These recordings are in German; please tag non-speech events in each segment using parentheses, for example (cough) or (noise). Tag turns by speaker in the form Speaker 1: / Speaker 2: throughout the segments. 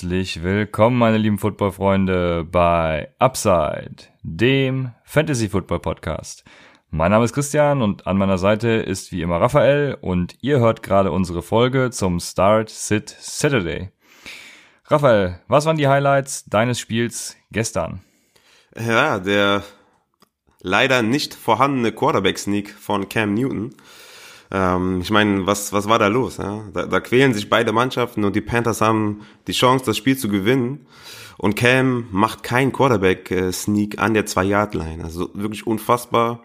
Speaker 1: Herzlich willkommen, meine lieben Football-Freunde, bei Upside, dem Fantasy-Football-Podcast. Mein Name ist Christian und an meiner Seite ist wie immer Raphael und ihr hört gerade unsere Folge zum Start Sit Saturday. Raphael, was waren die Highlights deines Spiels gestern?
Speaker 2: Ja, der leider nicht vorhandene Quarterback-Sneak von Cam Newton ähm, ich meine, was, was war da los? Ja? Da, da quälen sich beide Mannschaften und die Panthers haben die Chance, das Spiel zu gewinnen. Und Cam macht keinen Quarterback-Sneak an der Zwei-Yard-Line. Also wirklich unfassbar.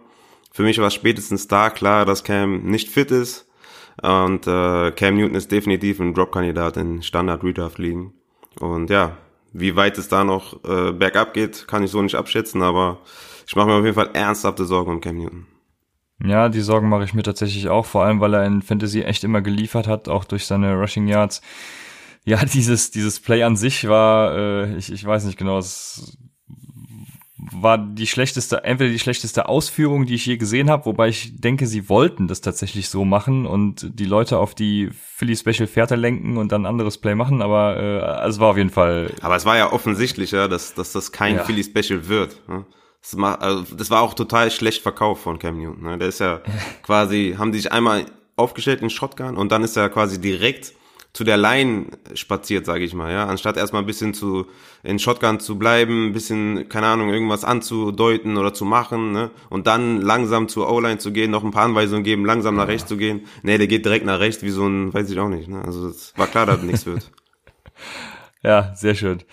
Speaker 2: Für mich war spätestens da klar, dass Cam nicht fit ist. Und äh, Cam Newton ist definitiv ein Drop-Kandidat in Standard-Redraft-Ligen. Und ja, wie weit es da noch äh, bergab geht, kann ich so nicht abschätzen, aber ich mache mir auf jeden Fall ernsthafte Sorgen um Cam Newton.
Speaker 1: Ja, die Sorgen mache ich mir tatsächlich auch, vor allem weil er in Fantasy echt immer geliefert hat, auch durch seine Rushing Yards. Ja, (laughs) dieses, dieses Play an sich war, äh, ich, ich weiß nicht genau, es war die schlechteste, entweder die schlechteste Ausführung, die ich je gesehen habe, wobei ich denke, sie wollten das tatsächlich so machen und die Leute auf die Philly Special Fährte lenken und dann ein anderes Play machen, aber äh, es war auf jeden Fall.
Speaker 2: Aber es war ja offensichtlich, ja, dass, dass das kein ja. Philly Special wird. Ja? Das, war, also das war auch total schlecht verkauft von Cam Newton. Ne? Der ist ja (laughs) quasi, haben die sich einmal aufgestellt in Shotgun und dann ist er quasi direkt zu der Line spaziert, sage ich mal, ja, anstatt erstmal ein bisschen zu in Shotgun zu bleiben, ein bisschen keine Ahnung irgendwas anzudeuten oder zu machen, ne, und dann langsam zur O-Line zu gehen, noch ein paar Anweisungen geben, langsam nach rechts zu gehen. Nee, der geht direkt nach rechts wie so ein, weiß ich auch nicht, ne? Also es war klar, dass nichts wird. (laughs)
Speaker 1: Ja, sehr schön.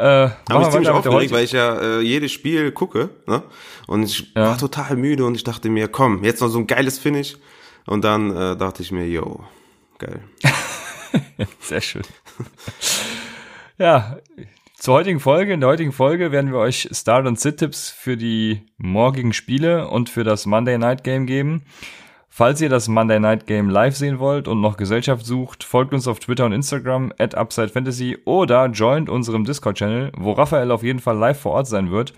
Speaker 2: Äh, Habe ich ziemlich aufgeregt, weil ich ja äh, jedes Spiel gucke, ne? Und ich ja. war total müde und ich dachte mir, komm, jetzt noch so ein geiles Finish. Und dann äh, dachte ich mir, yo, geil. (laughs)
Speaker 1: Sehr schön. ja, zur heutigen Folge. In der heutigen Folge werden wir euch Start- und Sit-Tipps für die morgigen Spiele und für das Monday Night Game geben. Falls ihr das Monday Night Game live sehen wollt und noch Gesellschaft sucht, folgt uns auf Twitter und Instagram at UpsideFantasy oder joint unserem Discord-Channel, wo Raphael auf jeden Fall live vor Ort sein wird.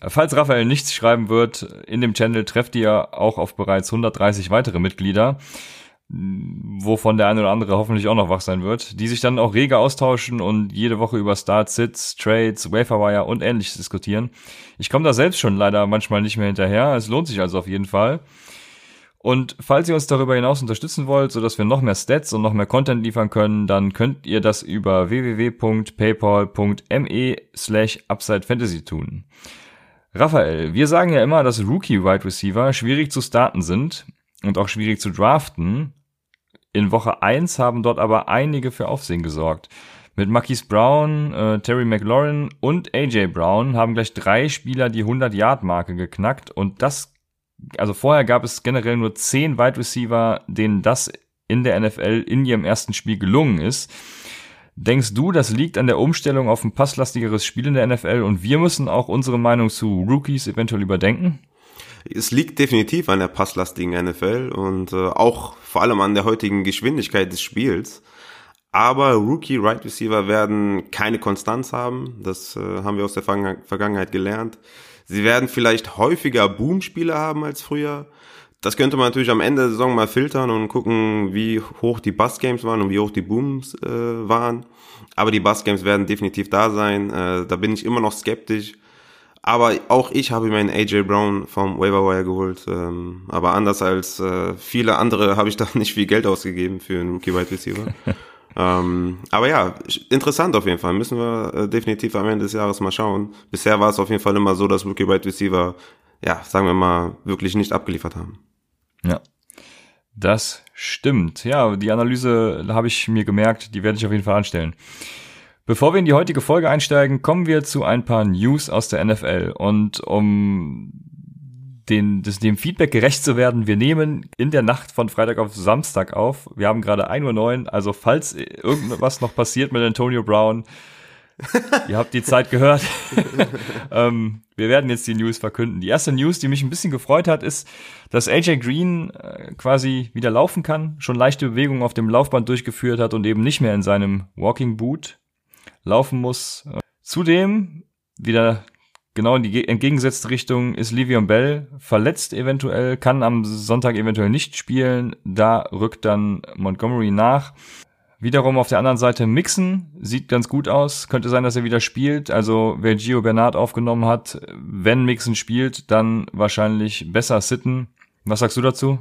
Speaker 1: Falls Raphael nichts schreiben wird, in dem Channel trefft ihr auch auf bereits 130 weitere Mitglieder, wovon der eine oder andere hoffentlich auch noch wach sein wird, die sich dann auch rege austauschen und jede Woche über Start, Sits, Trades, Waferwire und ähnliches diskutieren. Ich komme da selbst schon leider manchmal nicht mehr hinterher. Es lohnt sich also auf jeden Fall. Und falls ihr uns darüber hinaus unterstützen wollt, sodass wir noch mehr Stats und noch mehr Content liefern können, dann könnt ihr das über www.paypal.me slash UpsideFantasy tun. Raphael, wir sagen ja immer, dass Rookie-Wide Receiver schwierig zu starten sind und auch schwierig zu draften. In Woche 1 haben dort aber einige für Aufsehen gesorgt. Mit Marquise Brown, äh, Terry McLaurin und AJ Brown haben gleich drei Spieler die 100-Yard-Marke geknackt und das also vorher gab es generell nur zehn Wide Receiver, denen das in der NFL in ihrem ersten Spiel gelungen ist. Denkst du, das liegt an der Umstellung auf ein passlastigeres Spiel in der NFL und wir müssen auch unsere Meinung zu Rookies eventuell überdenken?
Speaker 2: Es liegt definitiv an der passlastigen NFL und äh, auch vor allem an der heutigen Geschwindigkeit des Spiels. Aber Rookie Right Receiver werden keine Konstanz haben. Das äh, haben wir aus der Vergangenheit gelernt. Sie werden vielleicht häufiger Boom-Spiele haben als früher. Das könnte man natürlich am Ende der Saison mal filtern und gucken, wie hoch die Bus-Games waren und wie hoch die Booms äh, waren. Aber die Bus-Games werden definitiv da sein. Äh, da bin ich immer noch skeptisch. Aber auch ich habe mir einen AJ Brown vom Waiver geholt. Ähm, aber anders als äh, viele andere habe ich da (laughs) nicht viel Geld ausgegeben für einen Rookie Wide Receiver. Ähm, aber ja, interessant auf jeden Fall. Müssen wir äh, definitiv am Ende des Jahres mal schauen. Bisher war es auf jeden Fall immer so, dass Rookie Wide Receiver, ja, sagen wir mal, wirklich nicht abgeliefert haben.
Speaker 1: Ja. Das stimmt. Ja, die Analyse habe ich mir gemerkt, die werde ich auf jeden Fall anstellen. Bevor wir in die heutige Folge einsteigen, kommen wir zu ein paar News aus der NFL. Und um den, das, dem Feedback gerecht zu werden, wir nehmen in der Nacht von Freitag auf Samstag auf. Wir haben gerade 1.09 Uhr, also falls irgendwas noch passiert mit Antonio Brown, (laughs) ihr habt die Zeit gehört. (laughs) ähm, wir werden jetzt die News verkünden. Die erste News, die mich ein bisschen gefreut hat, ist, dass AJ Green äh, quasi wieder laufen kann, schon leichte Bewegungen auf dem Laufband durchgeführt hat und eben nicht mehr in seinem Walking Boot laufen muss. Zudem wieder genau in die entgegengesetzte Richtung ist Livion Bell verletzt eventuell, kann am Sonntag eventuell nicht spielen. Da rückt dann Montgomery nach. Wiederum auf der anderen Seite Mixen sieht ganz gut aus. Könnte sein, dass er wieder spielt. Also wer Gio Bernard aufgenommen hat, wenn Mixen spielt, dann wahrscheinlich besser sitten. Was sagst du dazu?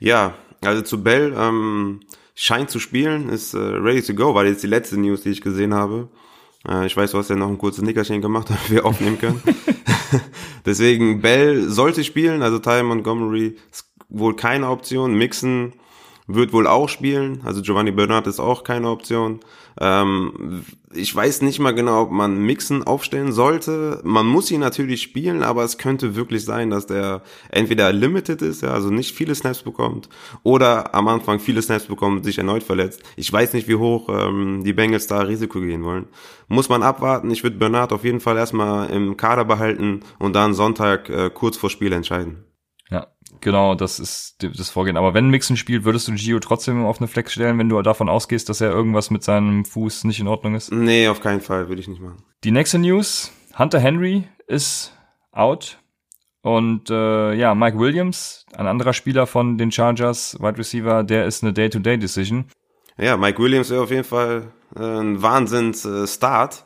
Speaker 2: Ja, also zu Bell ähm, scheint zu spielen, ist äh, ready to go, war jetzt die letzte News, die ich gesehen habe. Äh, ich weiß, du hast ja noch ein kurzes Nickerchen gemacht, (laughs) damit wir aufnehmen können. (laughs) Deswegen Bell sollte spielen, also Ty Montgomery ist wohl keine Option. Mixen wird wohl auch spielen. Also Giovanni Bernard ist auch keine Option. Ähm, ich weiß nicht mal genau, ob man Mixen aufstellen sollte. Man muss ihn natürlich spielen, aber es könnte wirklich sein, dass der entweder limited ist, ja, also nicht viele Snaps bekommt, oder am Anfang viele Snaps bekommt, sich erneut verletzt. Ich weiß nicht, wie hoch ähm, die Bengals da Risiko gehen wollen. Muss man abwarten. Ich würde Bernard auf jeden Fall erstmal im Kader behalten und dann Sonntag äh, kurz vor Spiel entscheiden.
Speaker 1: Genau, das ist das Vorgehen. Aber wenn Mixen spielt, würdest du Gio trotzdem auf eine Flex stellen, wenn du davon ausgehst, dass er irgendwas mit seinem Fuß nicht in Ordnung ist?
Speaker 2: Nee, auf keinen Fall, würde ich nicht machen.
Speaker 1: Die nächste News, Hunter Henry ist out. Und äh, ja, Mike Williams, ein anderer Spieler von den Chargers, Wide Receiver, der ist eine Day-to-Day-Decision.
Speaker 2: Ja, Mike Williams wäre auf jeden Fall äh, ein Wahnsinns-Start,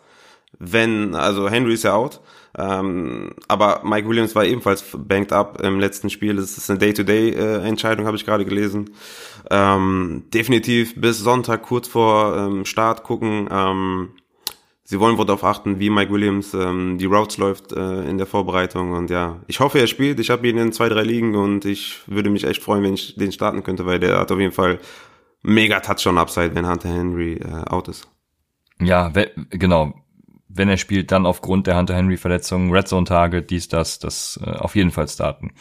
Speaker 2: wenn, also Henry ist ja out, ähm, aber Mike Williams war ebenfalls banked up im letzten Spiel. Das ist eine Day-to-Day-Entscheidung, habe ich gerade gelesen. Ähm, definitiv bis Sonntag kurz vor ähm, Start gucken. Ähm, sie wollen wohl darauf achten, wie Mike Williams ähm, die Routes läuft äh, in der Vorbereitung. Und ja, ich hoffe, er spielt. Ich habe ihn in zwei, drei Ligen und ich würde mich echt freuen, wenn ich den starten könnte, weil der hat auf jeden Fall mega Touchdown-Upside, wenn Hunter Henry äh, out ist.
Speaker 1: Ja, genau wenn er spielt, dann aufgrund der Hunter Henry Verletzung, Red Zone Tage, dies, das, das äh, auf jeden Fall starten.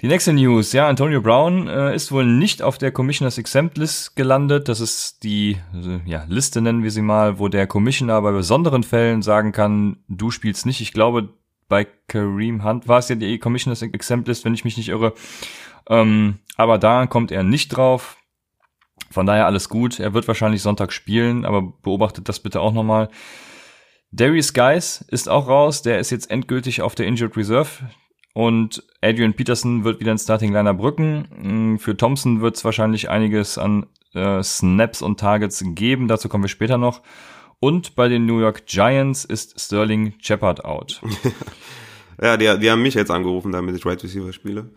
Speaker 1: Die nächste News, ja, Antonio Brown äh, ist wohl nicht auf der Commissioners Exempt List gelandet. Das ist die äh, ja, Liste, nennen wir sie mal, wo der Commissioner bei besonderen Fällen sagen kann, du spielst nicht. Ich glaube, bei Kareem Hunt war es ja die Commissioners Exempt List, wenn ich mich nicht irre. Ähm, aber da kommt er nicht drauf. Von daher alles gut. Er wird wahrscheinlich Sonntag spielen, aber beobachtet das bitte auch nochmal. Darius Guys ist auch raus. Der ist jetzt endgültig auf der Injured Reserve. Und Adrian Peterson wird wieder in Starting Liner brücken. Mm, für Thompson wird es wahrscheinlich einiges an äh, Snaps und Targets geben. Dazu kommen wir später noch. Und bei den New York Giants ist Sterling Shepard out. (laughs)
Speaker 2: ja, die, die haben mich jetzt angerufen, damit ich Right Receiver spiele.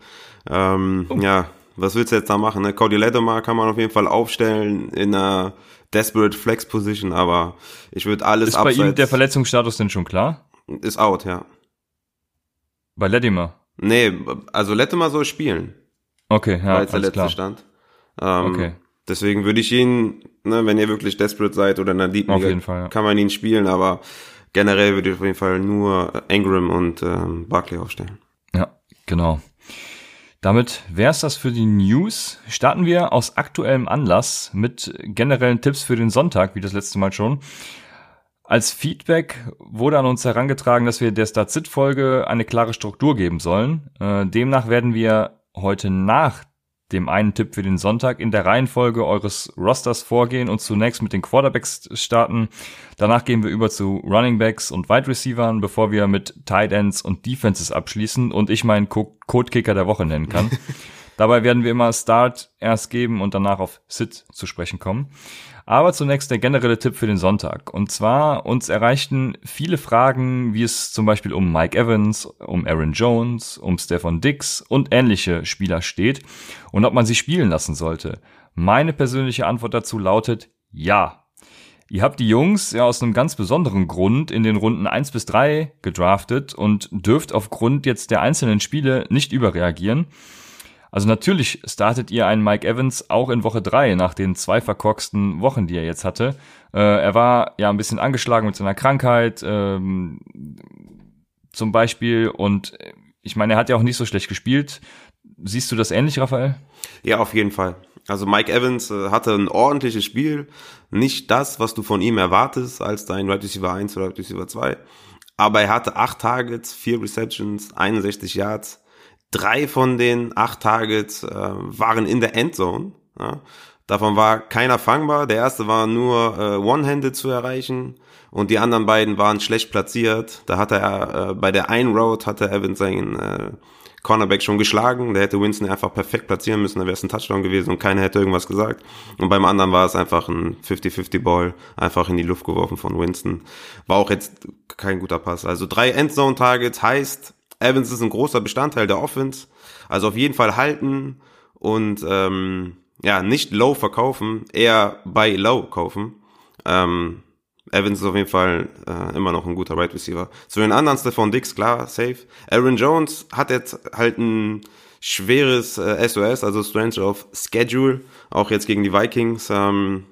Speaker 2: Ähm, oh. Ja, was willst du jetzt da machen? Ne? Cody Ledermar kann man auf jeden Fall aufstellen in einer Desperate Flex Position, aber ich würde alles
Speaker 1: Ist bei ihm der Verletzungsstatus denn schon klar?
Speaker 2: Ist out, ja.
Speaker 1: Bei Ledermar?
Speaker 2: Nee, also Ledermar soll spielen.
Speaker 1: Okay, ja,
Speaker 2: als der letzte klar. Stand. Ähm, okay. Deswegen würde ich ihn, ne, wenn ihr wirklich desperate seid oder in einer Deep ja. kann man ihn spielen, aber generell würde ich auf jeden Fall nur Ingram und ähm, Barkley aufstellen.
Speaker 1: Ja, genau. Damit wär's das für die News. Starten wir aus aktuellem Anlass mit generellen Tipps für den Sonntag, wie das letzte Mal schon. Als Feedback wurde an uns herangetragen, dass wir der Start-Sit-Folge eine klare Struktur geben sollen. Äh, demnach werden wir heute nach dem einen Tipp für den Sonntag in der Reihenfolge eures Rosters vorgehen und zunächst mit den Quarterbacks starten. Danach gehen wir über zu Running Backs und Wide Receivers, bevor wir mit Tight Ends und Defenses abschließen und ich meinen Code-Kicker der Woche nennen kann. (laughs) Dabei werden wir immer Start erst geben und danach auf Sit zu sprechen kommen. Aber zunächst der generelle Tipp für den Sonntag. Und zwar uns erreichten viele Fragen, wie es zum Beispiel um Mike Evans, um Aaron Jones, um Stefan Dix und ähnliche Spieler steht und ob man sie spielen lassen sollte. Meine persönliche Antwort dazu lautet ja. Ihr habt die Jungs ja aus einem ganz besonderen Grund in den Runden 1 bis 3 gedraftet und dürft aufgrund jetzt der einzelnen Spiele nicht überreagieren. Also natürlich startet ihr einen Mike Evans auch in Woche drei nach den zwei verkorksten Wochen, die er jetzt hatte. Äh, er war ja ein bisschen angeschlagen mit seiner Krankheit ähm, zum Beispiel und ich meine, er hat ja auch nicht so schlecht gespielt. Siehst du das ähnlich, Raphael?
Speaker 2: Ja, auf jeden Fall. Also Mike Evans äh, hatte ein ordentliches Spiel. Nicht das, was du von ihm erwartest als dein Right Receiver 1 oder Right Receiver 2. Aber er hatte acht Targets, vier Receptions, 61 Yards Drei von den acht Targets äh, waren in der Endzone. Ja. Davon war keiner fangbar. Der erste war nur äh, One-Handed zu erreichen und die anderen beiden waren schlecht platziert. Da hatte er äh, bei der einen Road hatte Evans seinen äh, Cornerback schon geschlagen. Der hätte Winston einfach perfekt platzieren müssen, da wäre es ein Touchdown gewesen und keiner hätte irgendwas gesagt. Und beim anderen war es einfach ein 50-50-Ball, einfach in die Luft geworfen von Winston. War auch jetzt kein guter Pass. Also drei Endzone-Targets heißt, Evans ist ein großer Bestandteil der Offense. Also auf jeden Fall halten und ähm, ja, nicht low verkaufen, eher bei low kaufen. Ähm, Evans ist auf jeden Fall äh, immer noch ein guter Right Receiver. Zu den anderen Stephon Dix, klar, safe. Aaron Jones hat jetzt halt ein schweres äh, SOS, also Strange of Schedule, auch jetzt gegen die Vikings. Ähm,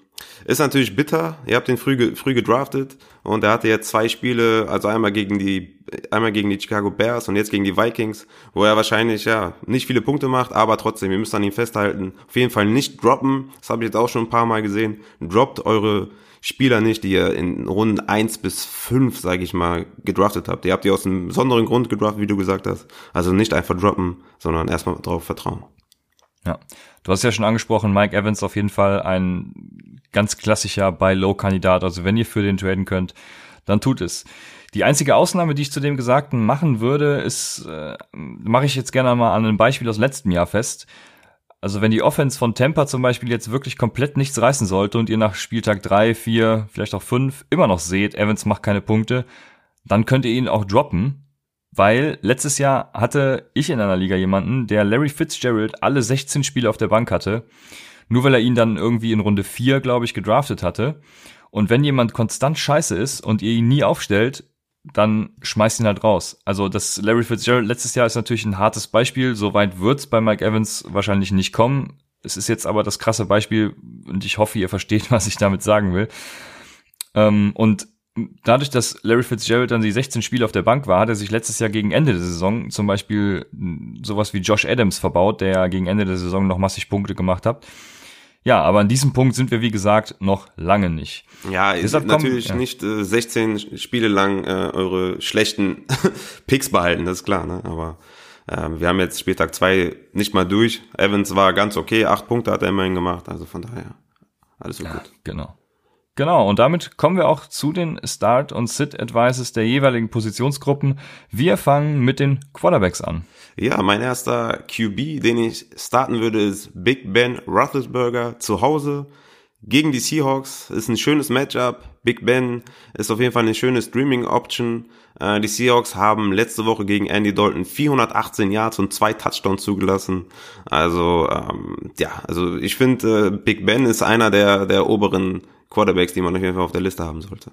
Speaker 2: ist natürlich bitter. Ihr habt ihn früh, früh gedraftet und er hatte jetzt zwei Spiele, also einmal gegen die, einmal gegen die Chicago Bears und jetzt gegen die Vikings, wo er wahrscheinlich ja nicht viele Punkte macht, aber trotzdem, ihr müsst an ihm festhalten. Auf jeden Fall nicht droppen. Das habe ich jetzt auch schon ein paar Mal gesehen. Droppt eure Spieler nicht, die ihr in Runden eins bis fünf, sage ich mal, gedraftet habt. Ihr habt die aus einem besonderen Grund gedraftet, wie du gesagt hast. Also nicht einfach droppen, sondern erstmal drauf vertrauen.
Speaker 1: Ja, du hast ja schon angesprochen, Mike Evans auf jeden Fall ein ganz klassischer Buy-Low-Kandidat. Also wenn ihr für den traden könnt, dann tut es. Die einzige Ausnahme, die ich zu dem Gesagten machen würde, ist, äh, mache ich jetzt gerne mal an einem Beispiel aus letztem Jahr fest. Also wenn die Offense von Tampa zum Beispiel jetzt wirklich komplett nichts reißen sollte und ihr nach Spieltag drei, vier, vielleicht auch fünf immer noch seht, Evans macht keine Punkte, dann könnt ihr ihn auch droppen, weil letztes Jahr hatte ich in einer Liga jemanden, der Larry Fitzgerald alle 16 Spiele auf der Bank hatte, nur weil er ihn dann irgendwie in Runde 4, glaube ich, gedraftet hatte. Und wenn jemand konstant scheiße ist und ihr ihn nie aufstellt, dann schmeißt ihn halt raus. Also das Larry Fitzgerald letztes Jahr ist natürlich ein hartes Beispiel. So weit wird's bei Mike Evans wahrscheinlich nicht kommen. Es ist jetzt aber das krasse Beispiel und ich hoffe, ihr versteht, (laughs) was ich damit sagen will. Ähm, und dadurch, dass Larry Fitzgerald dann die 16 Spiele auf der Bank war, hat er sich letztes Jahr gegen Ende der Saison zum Beispiel sowas wie Josh Adams verbaut, der ja gegen Ende der Saison noch massig Punkte gemacht hat. Ja, aber an diesem Punkt sind wir, wie gesagt, noch lange nicht.
Speaker 2: Ja, Deshalb natürlich kommen, ja. nicht äh, 16 Spiele lang äh, eure schlechten (laughs) Picks behalten, das ist klar, ne? Aber ähm, wir haben jetzt Spieltag zwei nicht mal durch. Evans war ganz okay, acht Punkte hat er immerhin gemacht, also von daher alles so ja, gut.
Speaker 1: Genau. Genau, und damit kommen wir auch zu den Start- und Sit-Advices der jeweiligen Positionsgruppen. Wir fangen mit den Quarterbacks an.
Speaker 2: Ja, mein erster QB, den ich starten würde, ist Big Ben Roethlisberger zu Hause gegen die Seahawks. Ist ein schönes Matchup. Big Ben ist auf jeden Fall eine schöne Streaming-Option. Äh, die Seahawks haben letzte Woche gegen Andy Dalton 418 Yards und zwei Touchdowns zugelassen. Also ähm, ja, also ich finde, äh, Big Ben ist einer der der oberen Quarterbacks, die man auf jeden Fall auf der Liste haben sollte.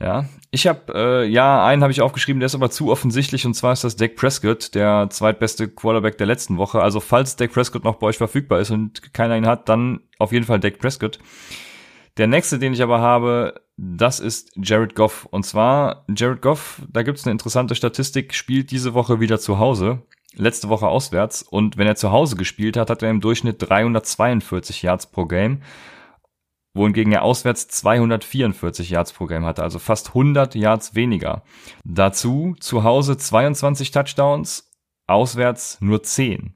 Speaker 1: Ja, ich habe äh, ja einen habe ich aufgeschrieben, der ist aber zu offensichtlich und zwar ist das Dak Prescott, der zweitbeste Quarterback der letzten Woche. Also falls Dak Prescott noch bei euch verfügbar ist und keiner ihn hat, dann auf jeden Fall Dak Prescott. Der nächste, den ich aber habe, das ist Jared Goff. Und zwar Jared Goff, da gibt's eine interessante Statistik, spielt diese Woche wieder zu Hause letzte Woche auswärts und wenn er zu Hause gespielt hat, hat er im Durchschnitt 342 Yards pro Game, wohingegen er auswärts 244 Yards pro Game hatte, also fast 100 Yards weniger. Dazu zu Hause 22 Touchdowns, auswärts nur 10.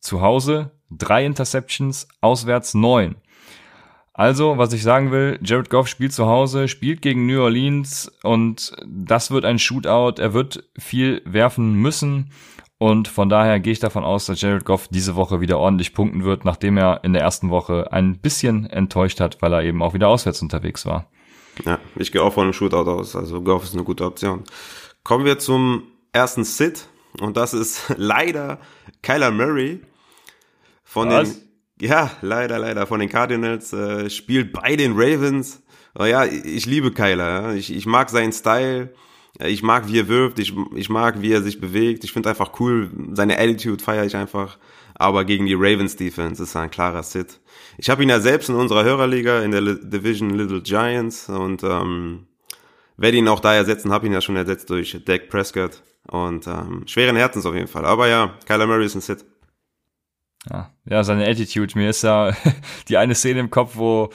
Speaker 1: Zu Hause drei Interceptions, auswärts 9. Also, was ich sagen will, Jared Goff spielt zu Hause, spielt gegen New Orleans und das wird ein Shootout. Er wird viel werfen müssen und von daher gehe ich davon aus, dass Jared Goff diese Woche wieder ordentlich punkten wird, nachdem er in der ersten Woche ein bisschen enttäuscht hat, weil er eben auch wieder auswärts unterwegs war.
Speaker 2: Ja, ich gehe auch von einem Shootout aus. Also Goff ist eine gute Option. Kommen wir zum ersten Sit. Und das ist (laughs) leider Kyler Murray von Was? den, ja, leider, leider von den Cardinals, äh, spielt bei den Ravens. Oh ja, ich liebe Kyler. Ja. Ich, ich mag seinen Style. Ich mag, wie er wirft, ich, ich mag, wie er sich bewegt. Ich finde einfach cool, seine Attitude feiere ich einfach. Aber gegen die Ravens Defense ist er ein klarer Sit. Ich habe ihn ja selbst in unserer Hörerliga in der Division Little Giants und ähm, werde ihn auch da ersetzen, habe ihn ja schon ersetzt durch Dak Prescott und ähm, schweren Herzens auf jeden Fall. Aber ja, Kyler Murray ist ein Sit.
Speaker 1: Ja, ja, seine Attitude. Mir ist ja (laughs) die eine Szene im Kopf, wo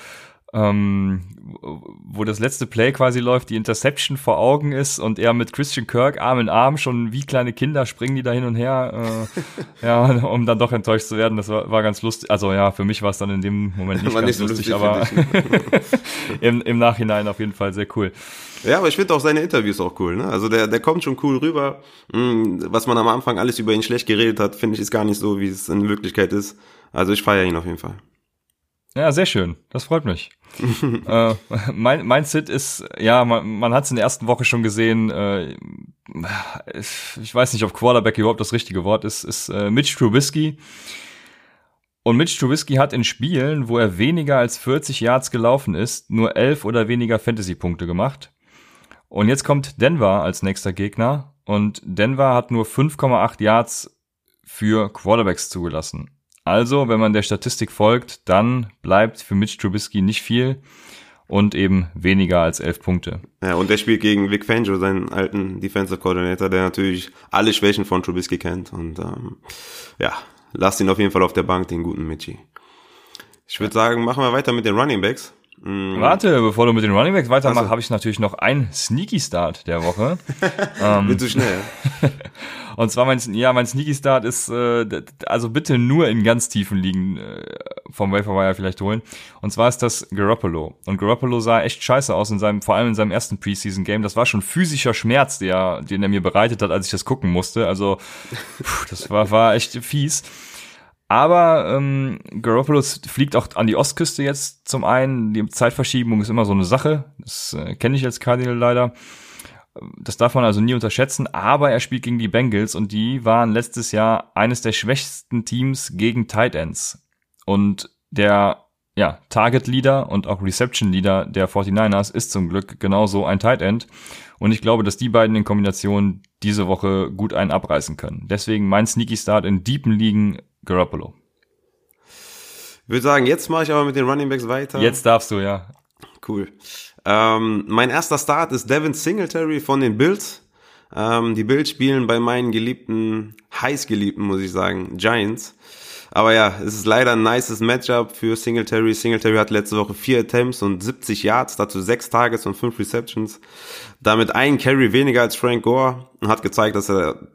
Speaker 1: ähm, wo das letzte Play quasi läuft, die Interception vor Augen ist und er mit Christian Kirk Arm in Arm schon wie kleine Kinder springen die da hin und her, äh, (laughs) ja, um dann doch enttäuscht zu werden. Das war, war ganz lustig. Also ja, für mich war es dann in dem Moment (laughs) nicht ganz nicht so lustig, lustig aber (laughs) im, im Nachhinein auf jeden Fall sehr cool.
Speaker 2: Ja, aber ich finde auch seine Interviews auch cool. Ne? Also der, der kommt schon cool rüber. Hm, was man am Anfang alles über ihn schlecht geredet hat, finde ich, ist gar nicht so, wie es in Wirklichkeit ist. Also ich feiere ihn auf jeden Fall.
Speaker 1: Ja, sehr schön. Das freut mich. (laughs) äh, mein, mein Sit ist, ja, man, man hat es in der ersten Woche schon gesehen, äh, ich weiß nicht, ob Quarterback überhaupt das richtige Wort ist, ist äh, Mitch Trubisky. Und Mitch Trubisky hat in Spielen, wo er weniger als 40 Yards gelaufen ist, nur 11 oder weniger Fantasy-Punkte gemacht. Und jetzt kommt Denver als nächster Gegner und Denver hat nur 5,8 Yards für Quarterbacks zugelassen. Also, wenn man der Statistik folgt, dann bleibt für Mitch Trubisky nicht viel und eben weniger als elf Punkte.
Speaker 2: Ja, und der spielt gegen Vic Fangio, seinen alten Defensive Coordinator, der natürlich alle Schwächen von Trubisky kennt. Und ähm, ja, lasst ihn auf jeden Fall auf der Bank, den guten Mitchie. Ich würde sagen, machen wir weiter mit den Running Backs.
Speaker 1: Mm. Warte, bevor du mit den Running Backs weitermachst, so. habe ich natürlich noch einen Sneaky Start der Woche. (laughs)
Speaker 2: ähm, zu schnell. (laughs)
Speaker 1: und zwar mein, ja, mein Sneaky Start ist, äh, also bitte nur in ganz tiefen Ligen äh, vom Waferwire vielleicht holen. Und zwar ist das Garoppolo. Und Garoppolo sah echt scheiße aus in seinem, vor allem in seinem ersten Preseason Game. Das war schon physischer Schmerz, der, den er mir bereitet hat, als ich das gucken musste. Also, pff, das war, war echt fies. Aber ähm, Garoppolo fliegt auch an die Ostküste jetzt zum einen. Die Zeitverschiebung ist immer so eine Sache. Das äh, kenne ich als Cardinal leider. Das darf man also nie unterschätzen. Aber er spielt gegen die Bengals und die waren letztes Jahr eines der schwächsten Teams gegen Tight Ends. Und der ja, Target Leader und auch Reception Leader der 49ers ist zum Glück genauso ein Tight End. Und ich glaube, dass die beiden in Kombination diese Woche gut einen abreißen können. Deswegen mein Sneaky Start in deepen Ligen Garoppolo.
Speaker 2: Ich würde sagen, jetzt mache ich aber mit den Running Backs weiter.
Speaker 1: Jetzt darfst du, ja.
Speaker 2: Cool. Ähm, mein erster Start ist Devin Singletary von den Bills. Ähm, die Bills spielen bei meinen geliebten, heiß geliebten, muss ich sagen, Giants. Aber ja, es ist leider ein nices Matchup für Singletary. Singletary hat letzte Woche vier Attempts und 70 Yards, dazu sechs Targets und fünf Receptions. Damit ein Carry weniger als Frank Gore und hat gezeigt, dass er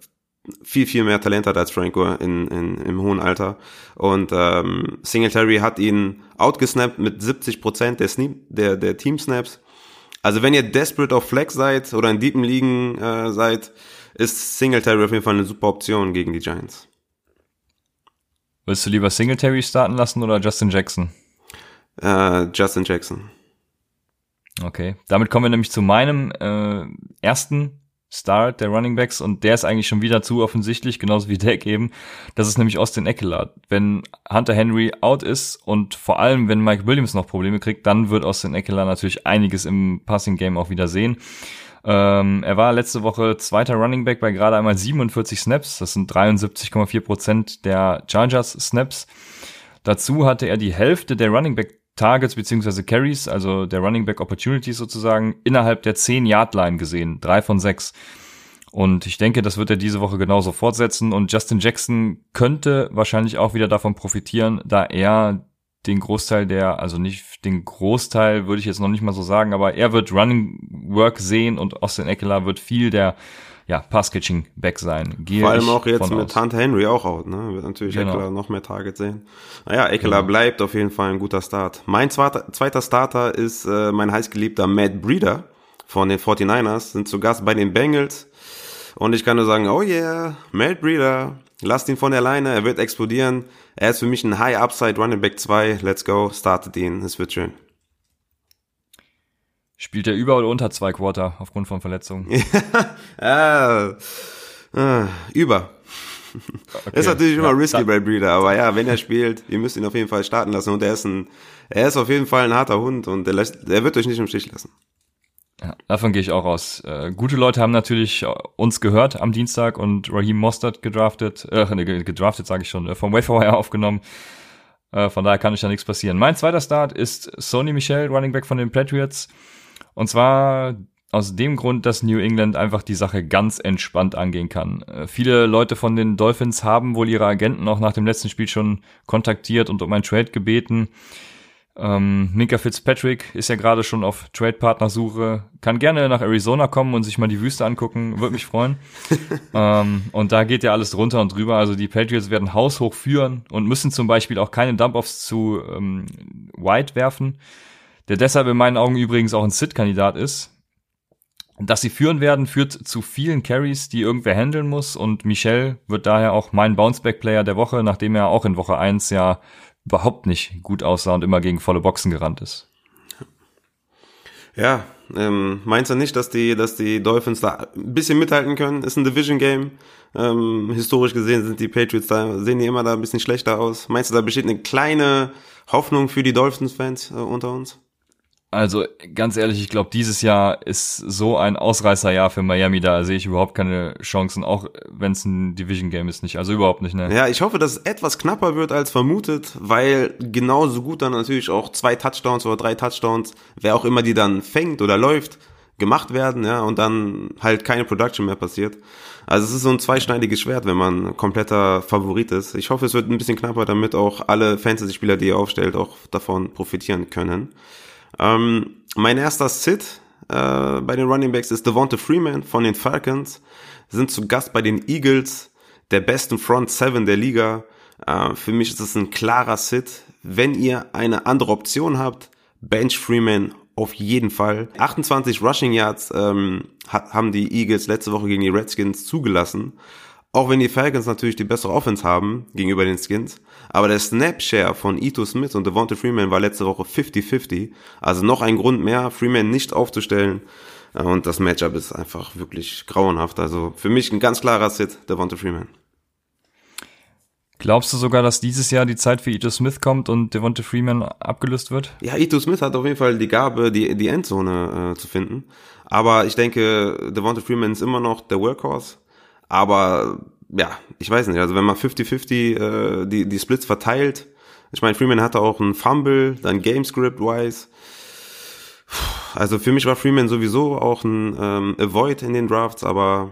Speaker 2: viel, viel mehr Talent hat als Frank Gore in, in, im hohen Alter. Und ähm, Singletary hat ihn outgesnappt mit 70 Prozent der, der, der Team-Snaps. Also wenn ihr desperate auf Flex seid oder in deepen Ligen äh, seid, ist Singletary auf jeden Fall eine super Option gegen die Giants.
Speaker 1: Willst du lieber Singletary starten lassen oder Justin Jackson?
Speaker 2: Äh, Justin Jackson.
Speaker 1: Okay, damit kommen wir nämlich zu meinem äh, ersten Start der Running Backs und der ist eigentlich schon wieder zu offensichtlich, genauso wie Deck eben. Das ist nämlich Austin Eckler. Wenn Hunter Henry out ist und vor allem, wenn Mike Williams noch Probleme kriegt, dann wird Austin Eckler natürlich einiges im Passing Game auch wieder sehen. Ähm, er war letzte Woche zweiter Running Back bei gerade einmal 47 Snaps. Das sind 73,4 Prozent der Chargers Snaps. Dazu hatte er die Hälfte der Running Back Targets beziehungsweise Carries, also der Running Back Opportunities sozusagen, innerhalb der 10-Yard-Line gesehen. Drei von sechs. Und ich denke, das wird er diese Woche genauso fortsetzen. Und Justin Jackson könnte wahrscheinlich auch wieder davon profitieren, da er den Großteil der, also nicht den Großteil würde ich jetzt noch nicht mal so sagen, aber er wird Running Work sehen und Austin Eckler wird viel der ja, Pass-Catching-Back sein.
Speaker 2: Gehe Vor allem auch jetzt mit. Hunter Henry auch out, ne? Wird natürlich genau. Eckler noch mehr Target sehen. Naja, Eckler genau. bleibt auf jeden Fall ein guter Start. Mein zweiter, zweiter Starter ist äh, mein heißgeliebter Matt Breeder von den 49ers, sind zu Gast bei den Bengals. Und ich kann nur sagen, oh yeah, Matt Breeder, lasst ihn von der Leine, er wird explodieren. Er ist für mich ein High Upside Running Back 2. Let's go, startet ihn, es wird schön.
Speaker 1: Spielt er über oder unter zwei Quarter aufgrund von Verletzungen? (laughs)
Speaker 2: äh, über. Okay. Ist natürlich immer ja, risky bei Breeder, aber ja, wenn er spielt, ihr müsst ihn auf jeden Fall starten lassen und er ist ein, er ist auf jeden Fall ein harter Hund und er lässt, er wird euch nicht im Stich lassen.
Speaker 1: Ja, davon gehe ich auch aus. Äh, gute Leute haben natürlich uns gehört am Dienstag und Raheem Mostert gedraftet, äh, (laughs) gedraftet sage ich schon, äh, vom Waferwire (laughs) aufgenommen. Äh, von daher kann euch da nichts passieren. Mein zweiter Start ist Sony Michel, Running Back von den Patriots. Und zwar aus dem Grund, dass New England einfach die Sache ganz entspannt angehen kann. Äh, viele Leute von den Dolphins haben wohl ihre Agenten auch nach dem letzten Spiel schon kontaktiert und um ein Trade gebeten. Ähm, Minka Fitzpatrick ist ja gerade schon auf Trade-Partner-Suche. Kann gerne nach Arizona kommen und sich mal die Wüste angucken. Würde mich freuen. (laughs) ähm, und da geht ja alles drunter und drüber. Also die Patriots werden haushoch führen und müssen zum Beispiel auch keine Dump-Offs zu ähm, White werfen, der deshalb in meinen Augen übrigens auch ein Sit-Kandidat ist. Dass sie führen werden, führt zu vielen Carries, die irgendwer handeln muss. Und Michel wird daher auch mein Bounceback-Player der Woche, nachdem er auch in Woche 1 ja überhaupt nicht gut aussah und immer gegen volle Boxen gerannt ist.
Speaker 2: Ja, ähm, meinst du nicht, dass die, dass die Dolphins da ein bisschen mithalten können? Ist ein Division Game. Ähm, historisch gesehen sind die Patriots da, sehen die immer da ein bisschen schlechter aus. Meinst du, da besteht eine kleine Hoffnung für die Dolphins-Fans äh, unter uns?
Speaker 1: Also ganz ehrlich, ich glaube, dieses Jahr ist so ein Ausreißerjahr für Miami, da sehe ich überhaupt keine Chancen, auch wenn es ein Division Game ist nicht. Also überhaupt nicht, ne?
Speaker 2: Ja, ich hoffe, dass es etwas knapper wird als vermutet, weil genauso gut dann natürlich auch zwei Touchdowns oder drei Touchdowns, wer auch immer die dann fängt oder läuft, gemacht werden, ja, und dann halt keine Production mehr passiert. Also es ist so ein zweischneidiges Schwert, wenn man kompletter Favorit ist. Ich hoffe, es wird ein bisschen knapper, damit auch alle Fantasy-Spieler, die ihr aufstellt, auch davon profitieren können. Ähm, mein erster Sit äh, bei den Running Backs ist Devonta Freeman von den Falcons. Sind zu Gast bei den Eagles, der besten Front Seven der Liga. Äh, für mich ist es ein klarer Sit. Wenn ihr eine andere Option habt, Bench Freeman auf jeden Fall. 28 Rushing Yards ähm, haben die Eagles letzte Woche gegen die Redskins zugelassen. Auch wenn die Falcons natürlich die bessere Offense haben gegenüber den Skins. Aber der Snapshare von Ito Smith und Devonta Freeman war letzte Woche 50-50. Also noch ein Grund mehr, Freeman nicht aufzustellen. Und das Matchup ist einfach wirklich grauenhaft. Also für mich ein ganz klarer Sit, Devonta Freeman.
Speaker 1: Glaubst du sogar, dass dieses Jahr die Zeit für Ito Smith kommt und Devonta Freeman abgelöst wird?
Speaker 2: Ja, Ito Smith hat auf jeden Fall die Gabe, die, die Endzone äh, zu finden. Aber ich denke, Devonta Freeman ist immer noch der Workhorse. Aber ja, ich weiß nicht, also wenn man 50-50 äh, die, die Splits verteilt, ich meine, Freeman hatte auch einen Fumble, dann Gamescript-wise. Also für mich war Freeman sowieso auch ein ähm, Avoid in den Drafts, aber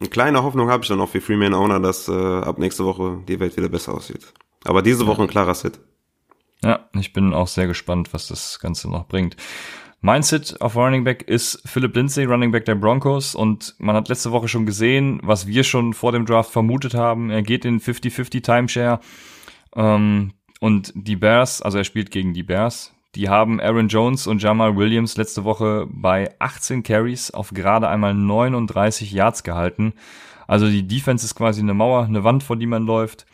Speaker 2: eine kleine Hoffnung habe ich dann auch für Freeman Owner, dass äh, ab nächste Woche die Welt wieder besser aussieht. Aber diese Woche ein klarer Sit.
Speaker 1: Ja, ich bin auch sehr gespannt, was das Ganze noch bringt. Mein Sit auf Running Back ist Philip Lindsay, Running Back der Broncos. Und man hat letzte Woche schon gesehen, was wir schon vor dem Draft vermutet haben. Er geht in 50-50 Timeshare. Ähm, und die Bears, also er spielt gegen die Bears, die haben Aaron Jones und Jamal Williams letzte Woche bei 18 Carries auf gerade einmal 39 Yards gehalten. Also die Defense ist quasi eine Mauer, eine Wand, vor die man läuft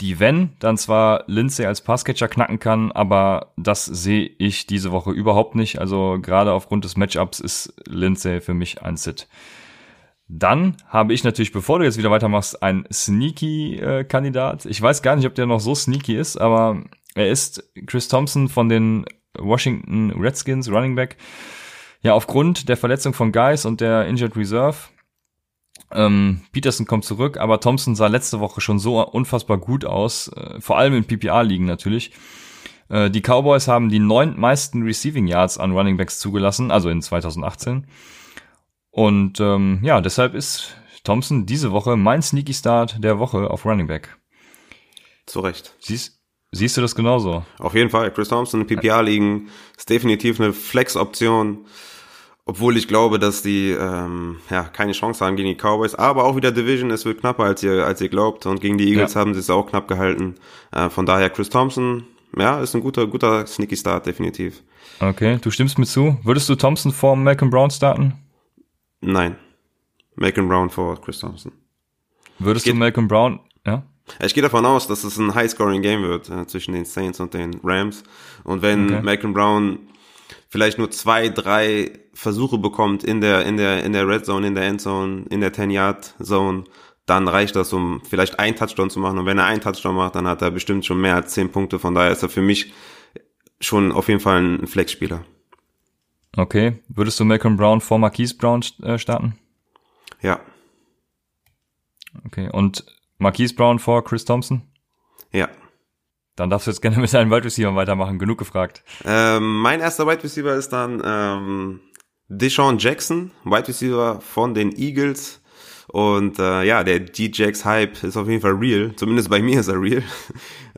Speaker 1: die wenn, dann zwar Lindsay als Passcatcher knacken kann, aber das sehe ich diese Woche überhaupt nicht. Also gerade aufgrund des Matchups ist Lindsay für mich ein Sit. Dann habe ich natürlich, bevor du jetzt wieder weitermachst, einen Sneaky-Kandidat. ich weiß gar nicht, ob der noch so sneaky ist, aber er ist Chris Thompson von den Washington Redskins, Running Back. Ja, aufgrund der Verletzung von Guys und der Injured Reserve ähm, Peterson kommt zurück, aber Thompson sah letzte Woche schon so unfassbar gut aus, äh, vor allem in PPR-Ligen natürlich. Äh, die Cowboys haben die neun meisten Receiving Yards an Running Backs zugelassen, also in 2018. Und ähm, ja, deshalb ist Thompson diese Woche mein Sneaky Start der Woche auf Running Back.
Speaker 2: Zu Recht.
Speaker 1: Siehst, siehst du das genauso?
Speaker 2: Auf jeden Fall. Chris Thompson, PPR-Ligen ist definitiv eine Flex-Option. Obwohl ich glaube, dass die ähm, ja keine Chance haben gegen die Cowboys, aber auch wieder Division, es wird knapper als ihr als ihr glaubt und gegen die Eagles ja. haben sie es auch knapp gehalten. Äh, von daher Chris Thompson, ja, ist ein guter guter sneaky Start definitiv.
Speaker 1: Okay, du stimmst mir zu. Würdest du Thompson vor Malcolm Brown starten?
Speaker 2: Nein. Malcolm Brown vor Chris Thompson.
Speaker 1: Würdest du Malcolm Brown, ja?
Speaker 2: Ich gehe davon aus, dass es ein High-Scoring-Game wird äh, zwischen den Saints und den Rams. Und wenn okay. Malcolm Brown vielleicht nur zwei, drei Versuche bekommt in der, in der, in der Red Zone, in der Endzone, in der 10-Yard-Zone, dann reicht das, um vielleicht einen Touchdown zu machen. Und wenn er einen Touchdown macht, dann hat er bestimmt schon mehr als zehn Punkte. Von daher ist er für mich schon auf jeden Fall ein Flexspieler.
Speaker 1: Okay. Würdest du Malcolm Brown vor Marquise Brown äh, starten?
Speaker 2: Ja.
Speaker 1: Okay. Und Marquise Brown vor Chris Thompson?
Speaker 2: Ja.
Speaker 1: Dann darfst du jetzt gerne mit deinen Wide Receiver weitermachen. Genug gefragt.
Speaker 2: Ähm, mein erster Wide Receiver ist dann ähm, Deshaun Jackson, Wide Receiver von den Eagles. Und äh, ja, der G-Jax-Hype ist auf jeden Fall real. Zumindest bei (laughs) mir ist er real.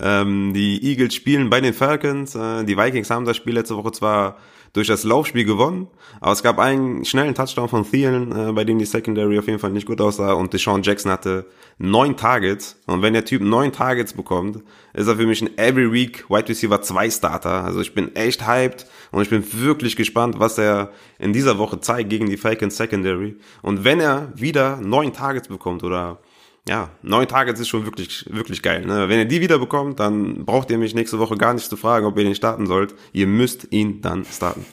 Speaker 2: ähm, die Eagles spielen bei den Falcons. Äh, die Vikings haben das Spiel letzte Woche zwar durch das Laufspiel gewonnen. Aber es gab einen schnellen Touchdown von Thielen, äh, bei dem die Secondary auf jeden Fall nicht gut aussah. Und Deshaun Jackson hatte neun Targets. Und wenn der Typ neun Targets bekommt, ist er für mich ein Every Week Wide Receiver 2 Starter. Also ich bin echt hyped und ich bin wirklich gespannt, was er in dieser Woche zeigt gegen die Falcons Secondary. Und wenn er wieder neun Targets bekommt oder ja, neun Targets ist schon wirklich, wirklich geil. Ne? Wenn ihr die wieder bekommt, dann braucht ihr mich nächste Woche gar nicht zu fragen, ob ihr den starten sollt. Ihr müsst ihn dann starten.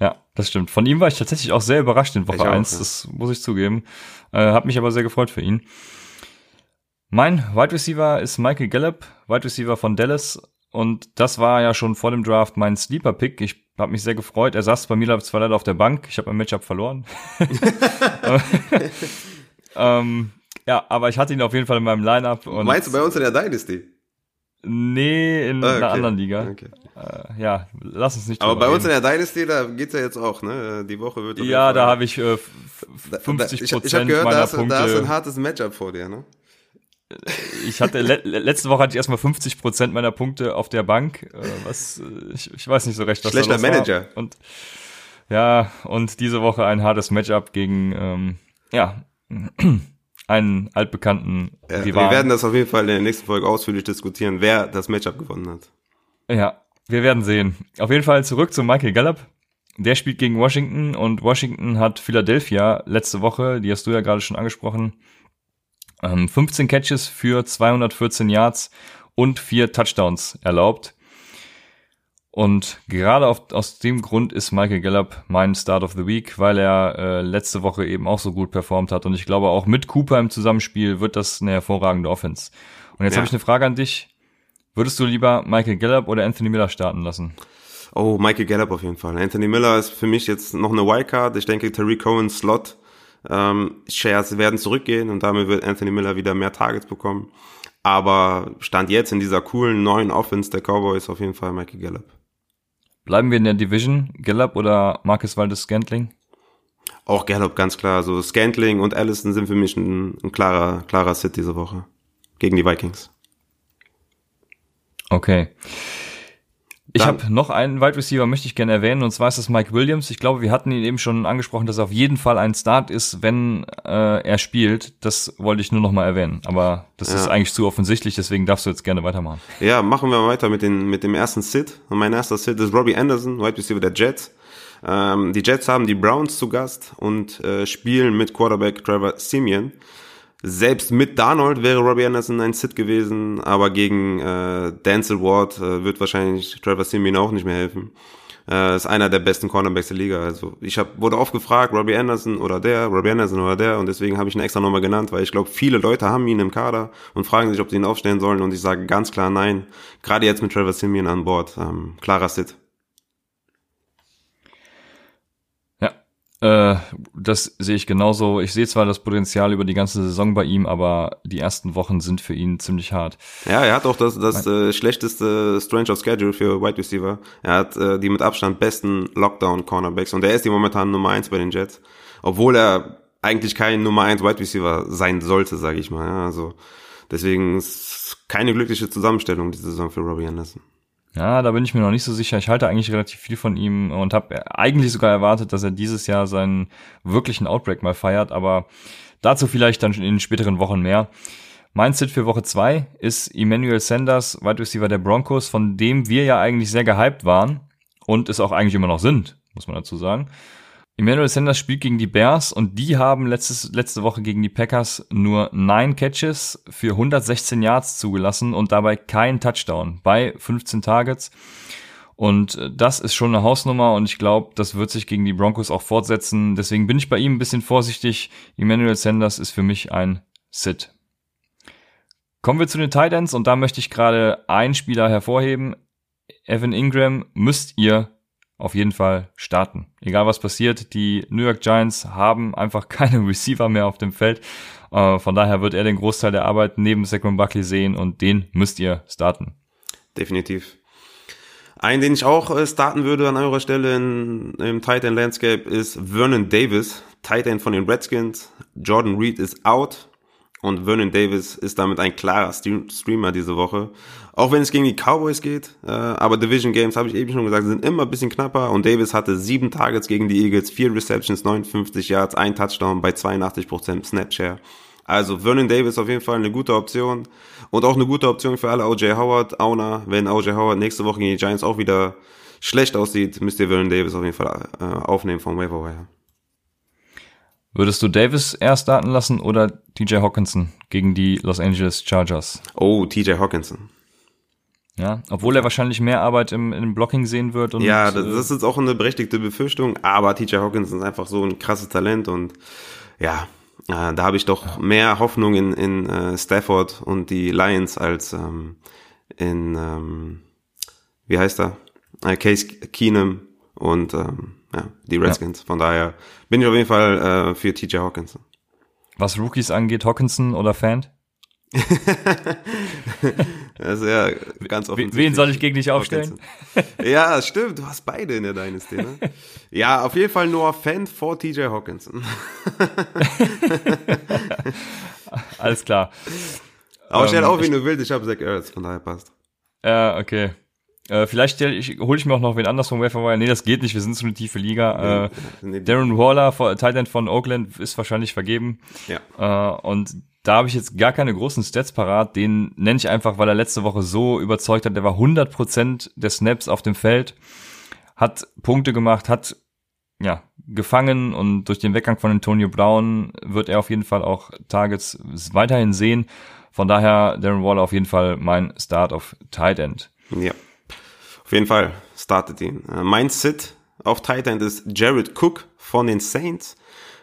Speaker 1: Ja, das stimmt. Von ihm war ich tatsächlich auch sehr überrascht in Woche 1, ja. das muss ich zugeben. Äh, hab mich aber sehr gefreut für ihn. Mein Wide Receiver ist Michael Gallup, Wide Receiver von Dallas. Und das war ja schon vor dem Draft mein Sleeper-Pick. Ich habe mich sehr gefreut. Er saß bei mir zwar leider auf der Bank. Ich habe ein Matchup verloren. (laughs) (laughs) (laughs) ähm, ja, aber ich hatte ihn auf jeden Fall in meinem Lineup.
Speaker 2: Meinst du bei uns in der Dynasty?
Speaker 1: Nee, in ah, okay. einer anderen Liga. Okay. Äh, ja, lass uns nicht
Speaker 2: Aber bei reden. uns in der Dynasty, da geht's ja jetzt auch, ne? Die Woche wird.
Speaker 1: Ja, da habe ich äh, 50 Prozent ich, ich hab gehört, meiner
Speaker 2: da hast,
Speaker 1: Punkte.
Speaker 2: Da hast du ein hartes Matchup vor dir, ne?
Speaker 1: Ich hatte le letzte Woche hatte ich erstmal 50 Prozent meiner Punkte auf der Bank, äh, was ich, ich weiß nicht so recht, was
Speaker 2: Schlechter Manager.
Speaker 1: War. Und ja, und diese Woche ein hartes Matchup gegen ähm, ja (clears throat) einen altbekannten
Speaker 2: ja, Rivalen. Wir werden das auf jeden Fall in der nächsten Folge ausführlich diskutieren, wer das Matchup gewonnen hat.
Speaker 1: Ja, wir werden sehen. Auf jeden Fall zurück zu Michael Gallup. Der spielt gegen Washington und Washington hat Philadelphia letzte Woche, die hast du ja gerade schon angesprochen, 15 ähm, Catches für 214 Yards und vier Touchdowns erlaubt. Und gerade auf, aus dem Grund ist Michael Gallup mein Start of the Week, weil er äh, letzte Woche eben auch so gut performt hat. Und ich glaube, auch mit Cooper im Zusammenspiel wird das eine hervorragende Offense. Und jetzt ja. habe ich eine Frage an dich. Würdest du lieber Michael Gallup oder Anthony Miller starten lassen?
Speaker 2: Oh, Michael Gallup auf jeden Fall. Anthony Miller ist für mich jetzt noch eine Wildcard. Ich denke, Terry Cohen Slot ähm, Shares werden zurückgehen und damit wird Anthony Miller wieder mehr Targets bekommen. Aber stand jetzt in dieser coolen neuen Offense der Cowboys auf jeden Fall Michael Gallup.
Speaker 1: Bleiben wir in der Division, Gallup oder Marcus Waldes Scantling?
Speaker 2: Auch Gallup, ganz klar. So also Scantling und Allison sind für mich ein, ein klarer, klarer Sit diese Woche. Gegen die Vikings.
Speaker 1: Okay. Ich habe noch einen Wide Receiver, möchte ich gerne erwähnen, und zwar ist das Mike Williams. Ich glaube, wir hatten ihn eben schon angesprochen, dass er auf jeden Fall ein Start ist, wenn äh, er spielt. Das wollte ich nur noch mal erwähnen. Aber das ja. ist eigentlich zu offensichtlich, deswegen darfst du jetzt gerne weitermachen.
Speaker 2: Ja, machen wir weiter mit, den, mit dem ersten Sit. Und mein erster Sit ist Robbie Anderson, Wide Receiver der Jets. Ähm, die Jets haben die Browns zu Gast und äh, spielen mit Quarterback Trevor Simeon. Selbst mit Darnold wäre Robbie Anderson ein Sit gewesen, aber gegen äh, Denzel Ward äh, wird wahrscheinlich Trevor Simeon auch nicht mehr helfen. Äh, ist einer der besten Cornerbacks der Liga. Also ich hab, wurde oft gefragt, Robbie Anderson oder der, Robbie Anderson oder der, und deswegen habe ich ihn extra nochmal genannt, weil ich glaube, viele Leute haben ihn im Kader und fragen sich, ob sie ihn aufstellen sollen, und ich sage ganz klar nein. Gerade jetzt mit Trevor Simeon an Bord, ähm, klarer Sit.
Speaker 1: Äh, das sehe ich genauso. Ich sehe zwar das Potenzial über die ganze Saison bei ihm, aber die ersten Wochen sind für ihn ziemlich hart.
Speaker 2: Ja, er hat auch das, das äh, schlechteste Strange of Schedule für Wide Receiver. Er hat äh, die mit Abstand besten Lockdown-Cornerbacks und er ist die momentan Nummer eins bei den Jets. Obwohl er eigentlich kein Nummer eins Wide Receiver sein sollte, sage ich mal. Ja, also deswegen ist keine glückliche Zusammenstellung diese Saison für Robbie Anderson.
Speaker 1: Ja, da bin ich mir noch nicht so sicher. Ich halte eigentlich relativ viel von ihm und habe eigentlich sogar erwartet, dass er dieses Jahr seinen wirklichen Outbreak mal feiert, aber dazu vielleicht dann in späteren Wochen mehr. Mein Sit für Woche zwei ist Emmanuel Sanders, Wide Receiver der Broncos, von dem wir ja eigentlich sehr gehypt waren und es auch eigentlich immer noch sind, muss man dazu sagen. Emmanuel Sanders spielt gegen die Bears und die haben letztes, letzte Woche gegen die Packers nur neun Catches für 116 Yards zugelassen und dabei kein Touchdown bei 15 Targets. Und äh, das ist schon eine Hausnummer und ich glaube, das wird sich gegen die Broncos auch fortsetzen. Deswegen bin ich bei ihm ein bisschen vorsichtig. Emmanuel Sanders ist für mich ein Sit. Kommen wir zu den Titans und da möchte ich gerade einen Spieler hervorheben. Evan Ingram müsst ihr auf jeden Fall starten. Egal was passiert, die New York Giants haben einfach (laughs) keine Receiver mehr auf dem Feld. Äh, von daher wird er den Großteil der Arbeit neben Saquon Buckley sehen und den müsst ihr starten.
Speaker 2: Definitiv. Einen, den ich auch äh, starten würde an eurer Stelle in, im Titan Landscape ist Vernon Davis, Tight End von den Redskins. Jordan Reed ist out. Und Vernon Davis ist damit ein klarer Streamer diese Woche. Auch wenn es gegen die Cowboys geht. Äh, aber Division Games, habe ich eben schon gesagt, sind immer ein bisschen knapper. Und Davis hatte sieben Targets gegen die Eagles, vier Receptions, 59 Yards, ein Touchdown bei 82% Snapshare. Also Vernon Davis auf jeden Fall eine gute Option. Und auch eine gute Option für alle OJ Howard, Owner. Wenn OJ Howard nächste Woche gegen die Giants auch wieder schlecht aussieht, müsst ihr Vernon Davis auf jeden Fall äh, aufnehmen vom Waiver Wire.
Speaker 1: Würdest du Davis erst starten lassen oder TJ Hawkinson gegen die Los Angeles Chargers?
Speaker 2: Oh, TJ Hawkinson.
Speaker 1: Ja, obwohl er wahrscheinlich mehr Arbeit im, im Blocking sehen wird. Und,
Speaker 2: ja, das, das ist auch eine berechtigte Befürchtung, aber TJ Hawkinson ist einfach so ein krasses Talent und ja, äh, da habe ich doch mehr Hoffnung in, in äh, Stafford und die Lions als ähm, in, ähm, wie heißt er? Äh, Case Keenum und ähm, ja, die Redskins. Ja. Von daher bin ich auf jeden Fall äh, für TJ Hawkinson.
Speaker 1: Was Rookies angeht, Hawkinson oder Fan? (laughs)
Speaker 2: das ist ja ganz offensichtlich.
Speaker 1: Wen soll ich gegen dich aufstellen?
Speaker 2: ja, stimmt. Du hast beide in der Dynasty, ne? (laughs) Ja, auf jeden Fall nur Fan vor TJ Hawkinson. (laughs)
Speaker 1: Alles klar.
Speaker 2: Aber stell ähm, auf, wie du willst. Ich habe Zach Ertz, von daher passt.
Speaker 1: Ja, okay. Äh, vielleicht ich, hole ich mir auch noch wen anders vom Wire. Nee, das geht nicht, wir sind so eine tiefe Liga. Äh, Darren Waller, Titan von Oakland, ist wahrscheinlich vergeben. Ja. Äh, und da habe ich jetzt gar keine großen Stats parat. Den nenne ich einfach, weil er letzte Woche so überzeugt hat. Der war 100% der Snaps auf dem Feld, hat Punkte gemacht, hat ja gefangen und durch den Weggang von Antonio Brown wird er auf jeden Fall auch Targets weiterhin sehen. Von daher Darren Waller auf jeden Fall mein Start auf Tight End.
Speaker 2: Ja. Auf jeden Fall startet ihn. Äh, mein Sit auf Tight End ist Jared Cook von den Saints.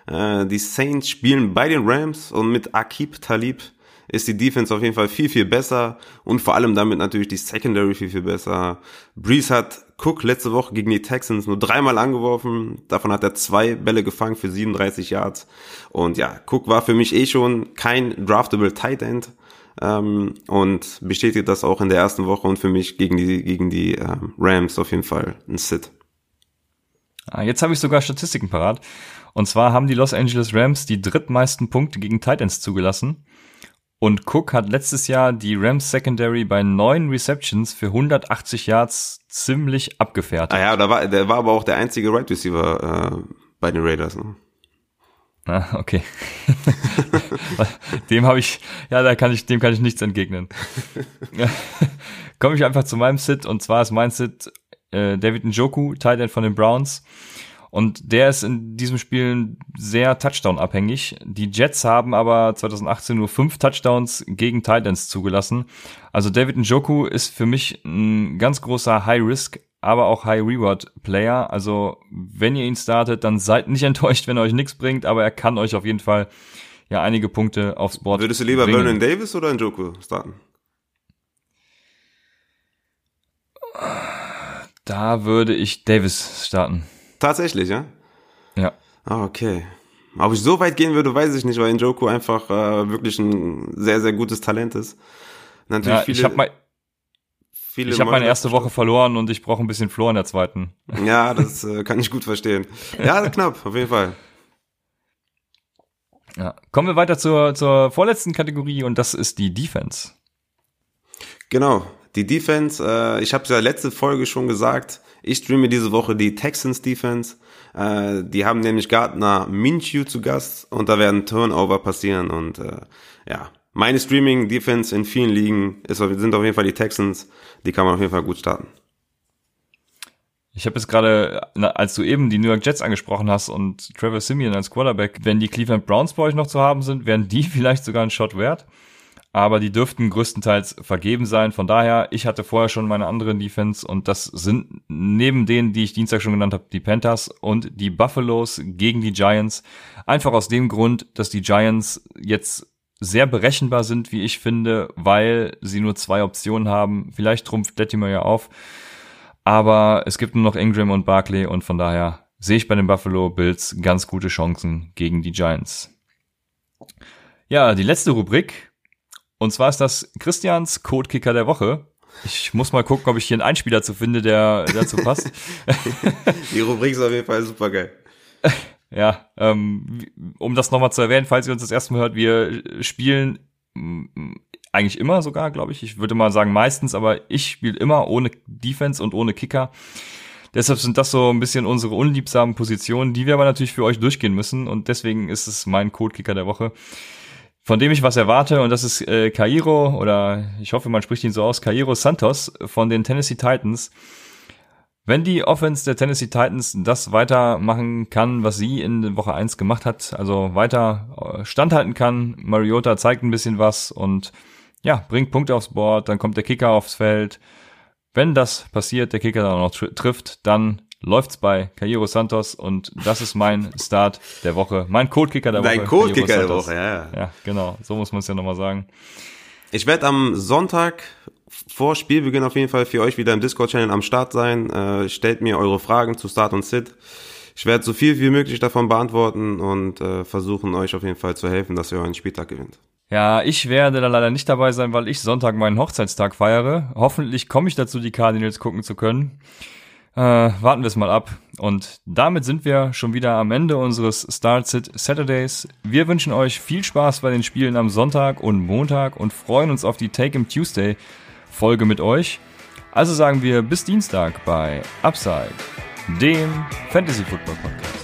Speaker 2: Äh, die Saints spielen bei den Rams und mit Akib Talib ist die Defense auf jeden Fall viel, viel besser und vor allem damit natürlich die Secondary viel, viel besser. Breeze hat Cook letzte Woche gegen die Texans nur dreimal angeworfen. Davon hat er zwei Bälle gefangen für 37 Yards. Und ja, Cook war für mich eh schon kein draftable Tight End ähm, und bestätigt das auch in der ersten Woche und für mich gegen die, gegen die ähm, Rams auf jeden Fall ein Sit.
Speaker 1: Ah, jetzt habe ich sogar Statistiken parat. Und zwar haben die Los Angeles Rams die drittmeisten Punkte gegen Titans zugelassen. Und Cook hat letztes Jahr die Rams Secondary bei neun Receptions für 180 Yards ziemlich abgefertigt.
Speaker 2: Ah ja, da war, der war aber auch der einzige Right Receiver äh, bei den Raiders. Ne?
Speaker 1: Ah, okay. (laughs) dem habe ich, ja, da kann ich, dem kann ich nichts entgegnen. (laughs) Komme ich einfach zu meinem Sit und zwar ist mein Sit äh, David Njoku, Tight End von den Browns. Und der ist in diesem Spiel sehr Touchdown-abhängig. Die Jets haben aber 2018 nur fünf Touchdowns gegen Titans zugelassen. Also David Njoku ist für mich ein ganz großer High-Risk, aber auch High-Reward-Player. Also wenn ihr ihn startet, dann seid nicht (laughs) enttäuscht, wenn er euch nichts bringt, aber er kann euch auf jeden Fall ja einige Punkte aufs Board
Speaker 2: Würdest du lieber bringen. Vernon Davis oder Njoku starten?
Speaker 1: Da würde ich Davis starten.
Speaker 2: Tatsächlich, ja?
Speaker 1: Ja.
Speaker 2: Ah, okay. Ob ich so weit gehen würde, weiß ich nicht, weil Njoku einfach äh, wirklich ein sehr, sehr gutes Talent ist.
Speaker 1: Natürlich ja, viele, ich habe mein, ich hab meine erste Woche verloren und ich brauche ein bisschen Flor in der zweiten.
Speaker 2: Ja, das äh, kann ich gut verstehen. Ja, knapp, auf jeden Fall.
Speaker 1: Ja. Kommen wir weiter zur, zur vorletzten Kategorie und das ist die Defense.
Speaker 2: Genau, die Defense, äh, ich habe es ja letzte Folge schon gesagt, ich streame diese Woche die Texans Defense. Äh, die haben nämlich Gardner Minshew zu Gast und da werden Turnover passieren und äh, ja, meine Streaming Defense in vielen Ligen ist, sind auf jeden Fall die Texans. Die kann man auf jeden Fall gut starten.
Speaker 1: Ich habe jetzt gerade, als du eben die New York Jets angesprochen hast und Trevor Simeon als Quarterback, wenn die Cleveland Browns bei euch noch zu haben sind, wären die (laughs) vielleicht sogar ein Shot wert aber die dürften größtenteils vergeben sein. Von daher, ich hatte vorher schon meine anderen Defense und das sind neben denen, die ich Dienstag schon genannt habe, die Panthers und die Buffaloes gegen die Giants. Einfach aus dem Grund, dass die Giants jetzt sehr berechenbar sind, wie ich finde, weil sie nur zwei Optionen haben. Vielleicht trumpft Dettimer ja auf, aber es gibt nur noch Ingram und Barkley und von daher sehe ich bei den Buffalo Bills ganz gute Chancen gegen die Giants. Ja, die letzte Rubrik und zwar ist das Christians Codekicker der Woche. Ich muss mal gucken, ob ich hier einen Einspieler zu finde, der dazu passt. (laughs)
Speaker 2: Die Rubrik ist auf jeden Fall super geil. (laughs)
Speaker 1: Ja, ähm, um das nochmal zu erwähnen, falls ihr uns das erste Mal hört, wir spielen eigentlich immer sogar, glaube ich. Ich würde mal sagen meistens, aber ich spiele immer ohne Defense und ohne Kicker. Deshalb sind das so ein bisschen unsere unliebsamen Positionen, die wir aber natürlich für euch durchgehen müssen. Und deswegen ist es mein Codekicker der Woche, von dem ich was erwarte. Und das ist äh, Cairo oder ich hoffe, man spricht ihn so aus, Cairo Santos von den Tennessee Titans. Wenn die Offense der Tennessee Titans das weitermachen kann, was sie in Woche 1 gemacht hat, also weiter äh, standhalten kann, Mariota zeigt ein bisschen was und ja, bringt Punkte aufs Board, dann kommt der Kicker aufs Feld, wenn das passiert, der Kicker dann noch tr trifft, dann läuft's bei Cairo Santos und das ist mein Start der Woche, mein Codekicker der Woche.
Speaker 2: Dein Codekicker der Woche, ja, ja.
Speaker 1: Ja, genau, so muss man es ja nochmal sagen.
Speaker 2: Ich werde am Sonntag vor Spielbeginn auf jeden Fall für euch wieder im Discord-Channel am Start sein. Äh, stellt mir eure Fragen zu Start und Sit. Ich werde so viel wie möglich davon beantworten und äh, versuchen euch auf jeden Fall zu helfen, dass ihr euren Spieltag gewinnt.
Speaker 1: Ja, ich werde da leider nicht dabei sein, weil ich Sonntag meinen Hochzeitstag feiere. Hoffentlich komme ich dazu, die Cardinals gucken zu können. Äh, warten wir es mal ab. Und damit sind wir schon wieder am Ende unseres Start Sit Saturdays. Wir wünschen euch viel Spaß bei den Spielen am Sonntag und Montag und freuen uns auf die Take 'em Tuesday Folge mit euch. Also sagen wir bis Dienstag bei Upside, dem Fantasy Football Podcast.